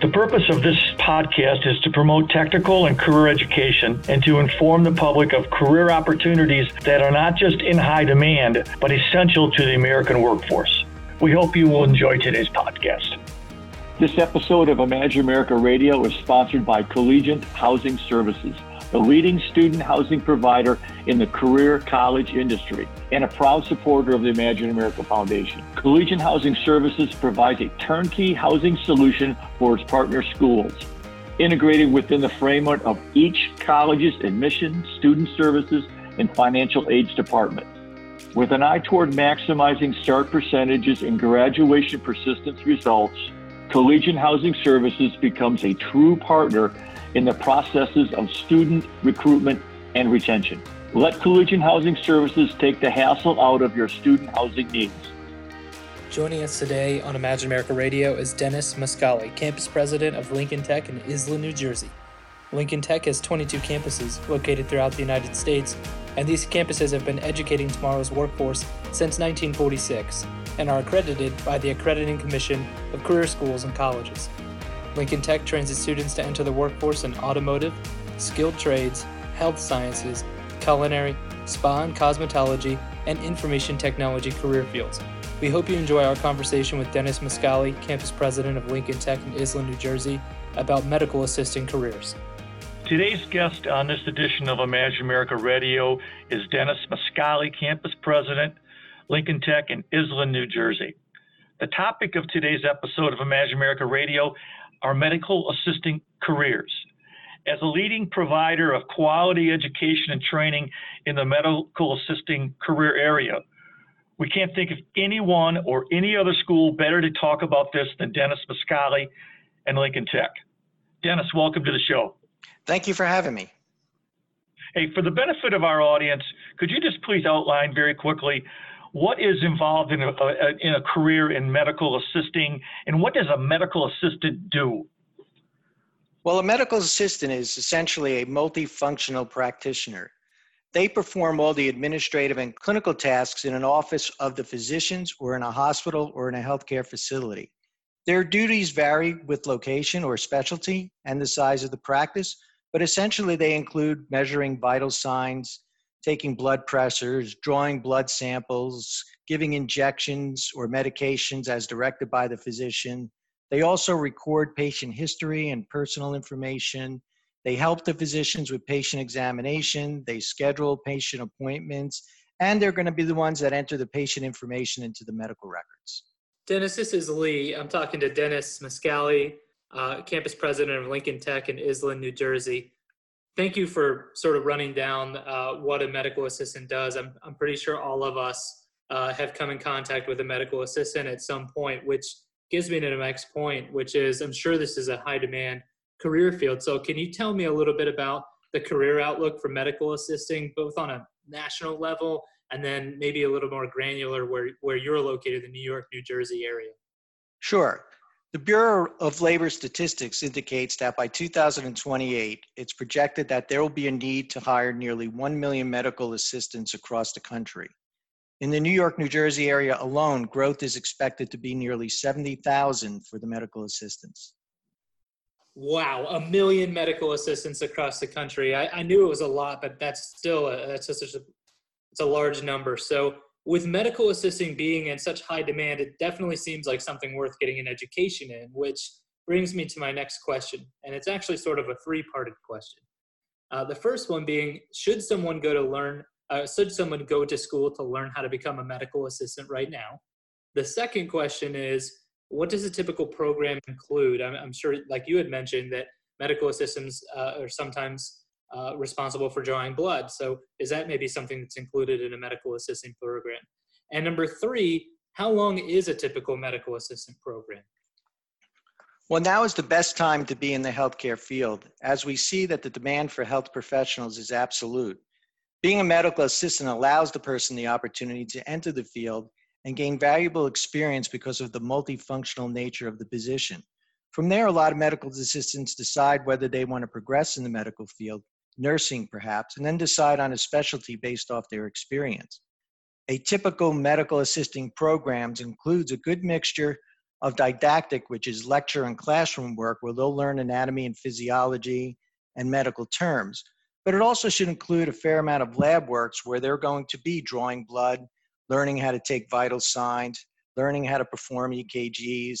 The purpose of this podcast is to promote technical and career education and to inform the public of career opportunities that are not just in high demand, but essential to the American workforce. We hope you will enjoy today's podcast. This episode of Imagine America Radio is sponsored by Collegiate Housing Services the leading student housing provider in the career college industry and a proud supporter of the Imagine America Foundation. Collegiate Housing Services provides a turnkey housing solution for its partner schools, integrated within the framework of each college's admission, student services, and financial aids department. With an eye toward maximizing start percentages and graduation persistence results, Collegiate Housing Services becomes a true partner in the processes of student recruitment and retention. Let Collegiate Housing Services take the hassle out of your student housing needs. Joining us today on Imagine America Radio is Dennis Mascali, campus president of Lincoln Tech in Iselin, New Jersey. Lincoln Tech has 22 campuses located throughout the United States, and these campuses have been educating tomorrow's workforce since 1946 and are accredited by the Accrediting Commission of Career Schools and Colleges. Lincoln Tech trains its students to enter the workforce in automotive, skilled trades, health sciences, culinary, spa and cosmetology, and information technology career fields. We hope you enjoy our conversation with Dennis Mascali, campus president of Lincoln Tech in Iselin, New Jersey, about medical assisting careers. Today's guest on this edition of Imagine America Radio is Dennis Mascali, campus president, Lincoln Tech in Iselin, New Jersey. The topic of today's episode of Imagine America Radio are medical assisting careers. As a leading provider of quality education and training in the medical assisting career area, we can't think of anyone or any other school better to talk about this than Dennis Mascali and Lincoln Tech. Dennis, welcome to the show. Thank you for having me. Hey, for the benefit of our audience, could you just please outline very quickly what is involved in a, a, in a career in medical assisting, and what does a medical assistant do? Well, a medical assistant is essentially a multifunctional practitioner. They perform all the administrative and clinical tasks in an office of the physicians or in a hospital or in a healthcare facility. Their duties vary with location or specialty and the size of the practice, but essentially they include measuring vital signs, taking blood pressures, drawing blood samples, giving injections or medications as directed by the physician. They also record patient history and personal information. They help the physicians with patient examination. They schedule patient appointments, and they're going to be the ones that enter the patient information into the medical records. Dennis, this is Lee. I'm talking to Dennis Mascali, uh, campus president of Lincoln Tech in Iselin, New Jersey thank you for sort of running down uh, what a medical assistant does. I'm, I'm pretty sure all of us uh, have come in contact with a medical assistant at some point, which gives me to the next point, which is I'm sure this is a high demand career field. So, can you tell me a little bit about the career outlook for medical assisting, both on a national level and then maybe a little more granular where, where you're located, the New York, New Jersey area? Sure. The Bureau of Labor Statistics indicates that by 2028, it's projected that there will be a need to hire nearly 1 million medical assistants across the country. In the New York, New Jersey area alone, growth is expected to be nearly 70,000 for the medical assistants. Wow, a million medical assistants across the country. I, I knew it was a lot, but that's still a, that's just a, it's a large number. So with medical assisting being in such high demand, it definitely seems like something worth getting an education in, which brings me to my next question. And it's actually sort of a three parted question. Uh, the first one being Should someone go to learn, uh, should someone go to school to learn how to become a medical assistant right now? The second question is What does a typical program include? I'm, I'm sure, like you had mentioned, that medical assistants uh, are sometimes uh, responsible for drawing blood. So is that maybe something that's included in a medical assistant program? And number three, how long is a typical medical assistant program? Well, now is the best time to be in the healthcare field as we see that the demand for health professionals is absolute. Being a medical assistant allows the person the opportunity to enter the field and gain valuable experience because of the multifunctional nature of the position. From there, a lot of medical assistants decide whether they want to progress in the medical field, nursing perhaps, and then decide on a specialty based off their experience. A typical medical assisting programs includes a good mixture of didactic, which is lecture and classroom work, where they'll learn anatomy and physiology and medical terms, but it also should include a fair amount of lab works where they're going to be drawing blood, learning how to take vital signs, learning how to perform EKGs,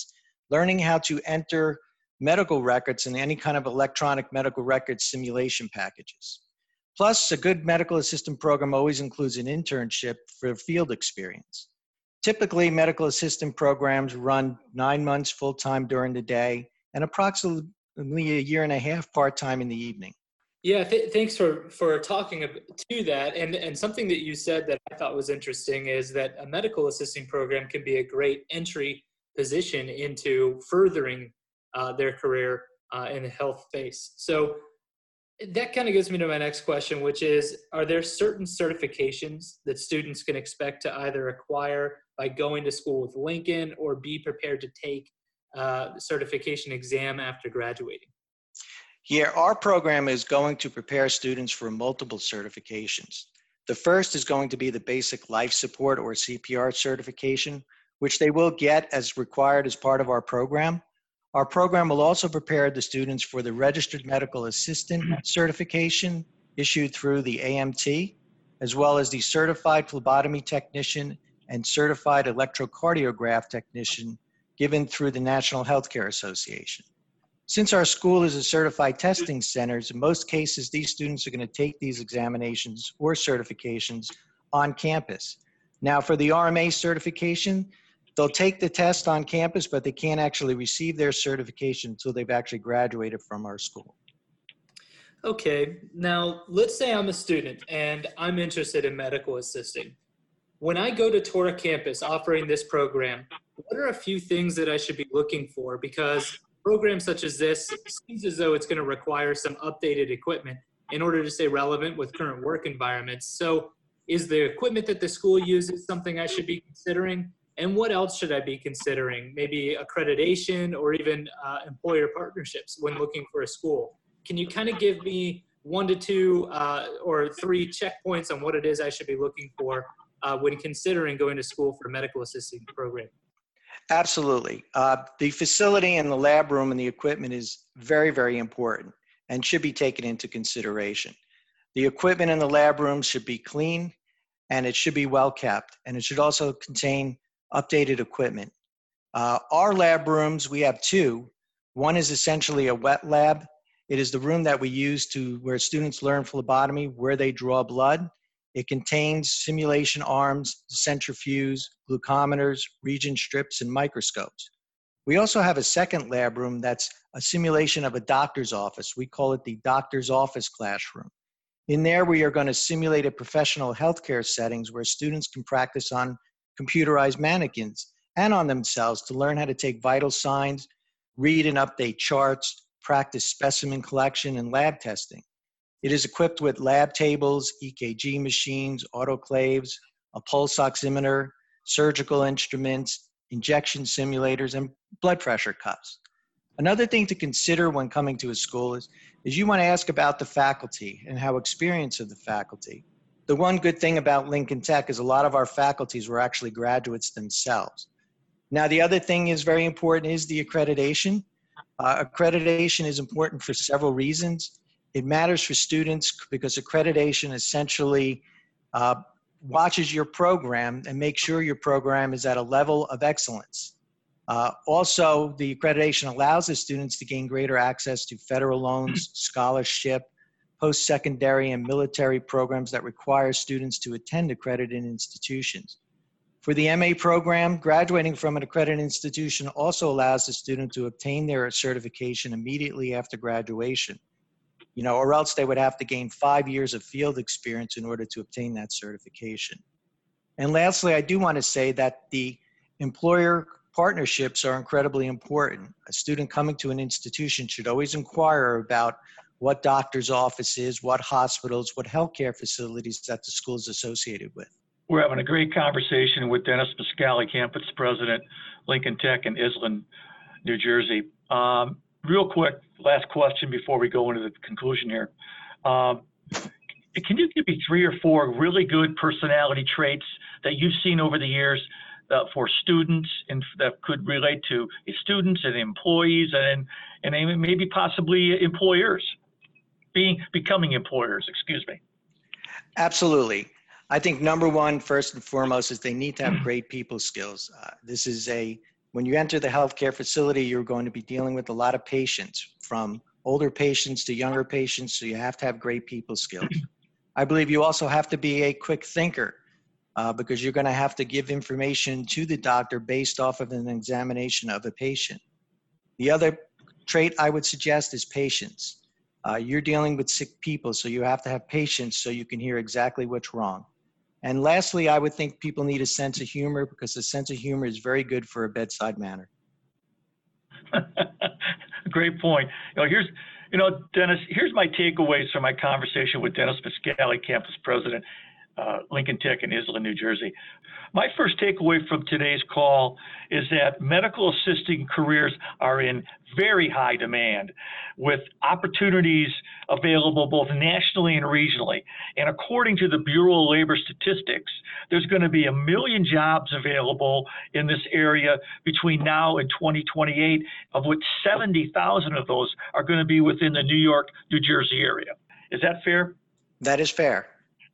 learning how to enter medical records and any kind of electronic medical record simulation packages. Plus, a good medical assistant program always includes an internship for field experience. Typically, medical assistant programs run nine months full time during the day and approximately a year and a half part time in the evening. Yeah, th- thanks for for talking to that. And and something that you said that I thought was interesting is that a medical assisting program can be a great entry position into furthering uh, their career uh, in the health space. So that kind of gets me to my next question, which is: Are there certain certifications that students can expect to either acquire by going to school with Lincoln, or be prepared to take uh, certification exam after graduating? Here, our program is going to prepare students for multiple certifications. The first is going to be the basic life support or CPR certification, which they will get as required as part of our program. Our program will also prepare the students for the registered medical assistant certification issued through the AMT, as well as the certified phlebotomy technician and certified electrocardiograph technician given through the National Healthcare Association. Since our school is a certified testing center, in most cases, these students are going to take these examinations or certifications on campus. Now, for the RMA certification, they'll take the test on campus, but they can't actually receive their certification until they've actually graduated from our school. Okay, now let's say I'm a student and I'm interested in medical assisting. When I go to Torrey campus offering this program, what are a few things that I should be looking for? Because programs such as this seems as though it's going to require some updated equipment in order to stay relevant with current work environments. So, is the equipment that the school uses something I should be considering? And what else should I be considering? Maybe accreditation or even uh, employer partnerships when looking for a school. Can you kind of give me one to two uh, or three checkpoints on what it is I should be looking for uh, when considering going to school for a medical assisting program? Absolutely. Uh, the facility and the lab room and the equipment is very, very important and should be taken into consideration. The equipment in the lab room should be clean and it should be well kept, and it should also contain updated equipment. Uh, our lab rooms, we have two. One is essentially a wet lab. It is the room that we use to where students learn phlebotomy, where they draw blood, it contains simulation arms, centrifuge, glucometers, reagent strips, and microscopes. We also have a second lab room that's a simulation of a doctor's office. We call it the doctor's office classroom. In there, we are going to simulate a professional healthcare settings where students can practice on computerized mannequins and on themselves to learn how to take vital signs, read and update charts, practice specimen collection and lab testing. It is equipped with lab tables, EKG machines, autoclaves, a pulse oximeter, surgical instruments, injection simulators, and blood pressure cuffs. Another thing to consider when coming to a school is, is you want to ask about the faculty and how experience of the faculty. The one good thing about Lincoln Tech is a lot of our faculties were actually graduates themselves. Now, the other thing is very important is the accreditation. Uh, accreditation is important for several reasons. It matters for students because accreditation essentially uh, watches your program and makes sure your program is at a level of excellence. Uh, also, the accreditation allows the students to gain greater access to federal loans, scholarship, post-secondary and military programs that require students to attend accredited institutions. For the MA program, graduating from an accredited institution also allows the student to obtain their certification immediately after graduation you know, or else they would have to gain five years of field experience in order to obtain that certification. And lastly, I do want to say that the employer partnerships are incredibly important. A student coming to an institution should always inquire about what doctor's offices, what hospitals, what healthcare facilities that the school is associated with. We're having a great conversation with Dennis Mascali, campus president, Lincoln Tech in Iselin, New Jersey. Um, real quick, last question before we go into the conclusion here. Um, can you give me three or four really good personality traits that you've seen over the years uh, for students and that could relate to students and employees and and maybe possibly employers being becoming employers excuse me absolutely i think number one first and foremost is they need to have great people skills uh, this is a when you enter the healthcare facility you're going to be dealing with a lot of patients from older patients to younger patients so you have to have great people skills i believe you also have to be a quick thinker uh, because you're going to have to give information to the doctor based off of an examination of a patient. The other trait I would suggest is patience. Uh, you're dealing with sick people, so you have to have patience so you can hear exactly what's wrong. And lastly, I would think people need a sense of humor because a sense of humor is very good for a bedside manner. Great point. You know, here's, you know, Dennis, here's my takeaways from my conversation with Dennis Mascali, campus president uh, Lincoln Tech in Iselin, New Jersey. My first takeaway from today's call is that medical assisting careers are in very high demand with opportunities available both nationally and regionally. And according to the Bureau of Labor Statistics, there's going to be a million jobs available in this area between now and 2028, of which 70,000 of those are going to be within the New York, New Jersey area. Is that fair? That is fair.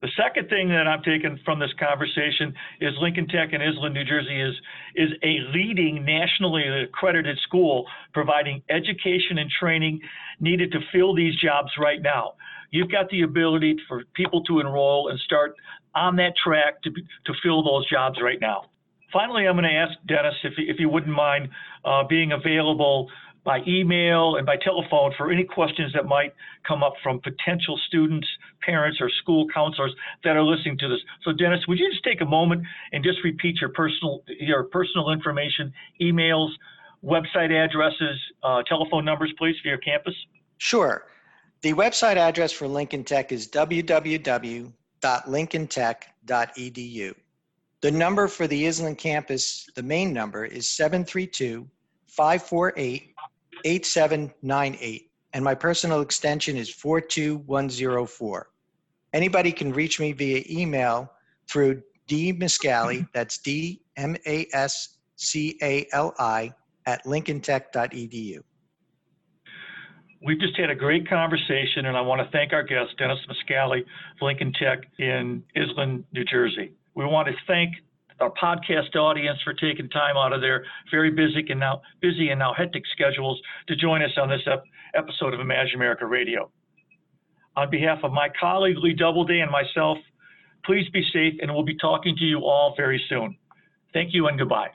The second thing that I'm taking from this conversation is Lincoln Tech in Iselin, New Jersey is, is a leading nationally accredited school providing education and training needed to fill these jobs right now. You've got the ability for people to enroll and start on that track to, to fill those jobs right now. Finally, I'm going to ask Dennis if, if you wouldn't mind uh, being available by email and by telephone for any questions that might come up from potential students, parents, or school counselors that are listening to this. So, Dennis, would you just take a moment and just repeat your personal your personal information, emails, website addresses, uh, telephone numbers, please, for your campus? Sure. The website address for Lincoln Tech is www.lincolntech.edu. The number for the Iselin campus, the main number, is 732 548 8798, and my personal extension is 42104. Anybody can reach me via email through D Mascali, mm-hmm. that's D M A S C A L I, at lincolntech.edu. We've just had a great conversation, and I want to thank our guest, Dennis Mascali of Lincoln Tech in Iselin, New Jersey. We want to thank our podcast audience for taking time out of their very busy and now busy and now hectic schedules to join us on this ep- episode of Imagine America Radio. On behalf of my colleague Lee Doubleday and myself, please be safe and we'll be talking to you all very soon. Thank you and goodbye.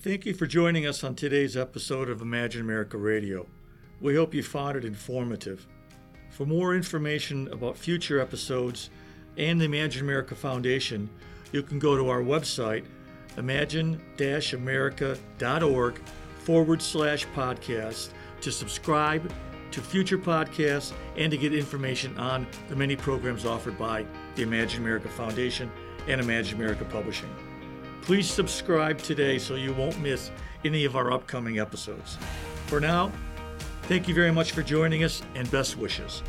Thank you for joining us on today's episode of Imagine America Radio. We hope you found it informative. For more information about future episodes and the Imagine America Foundation, you can go to our website, imagine america.org forward slash podcast to subscribe to future podcasts and to get information on the many programs offered by the Imagine America Foundation and Imagine America Publishing. Please subscribe today so you won't miss any of our upcoming episodes. For now, thank you very much for joining us and best wishes.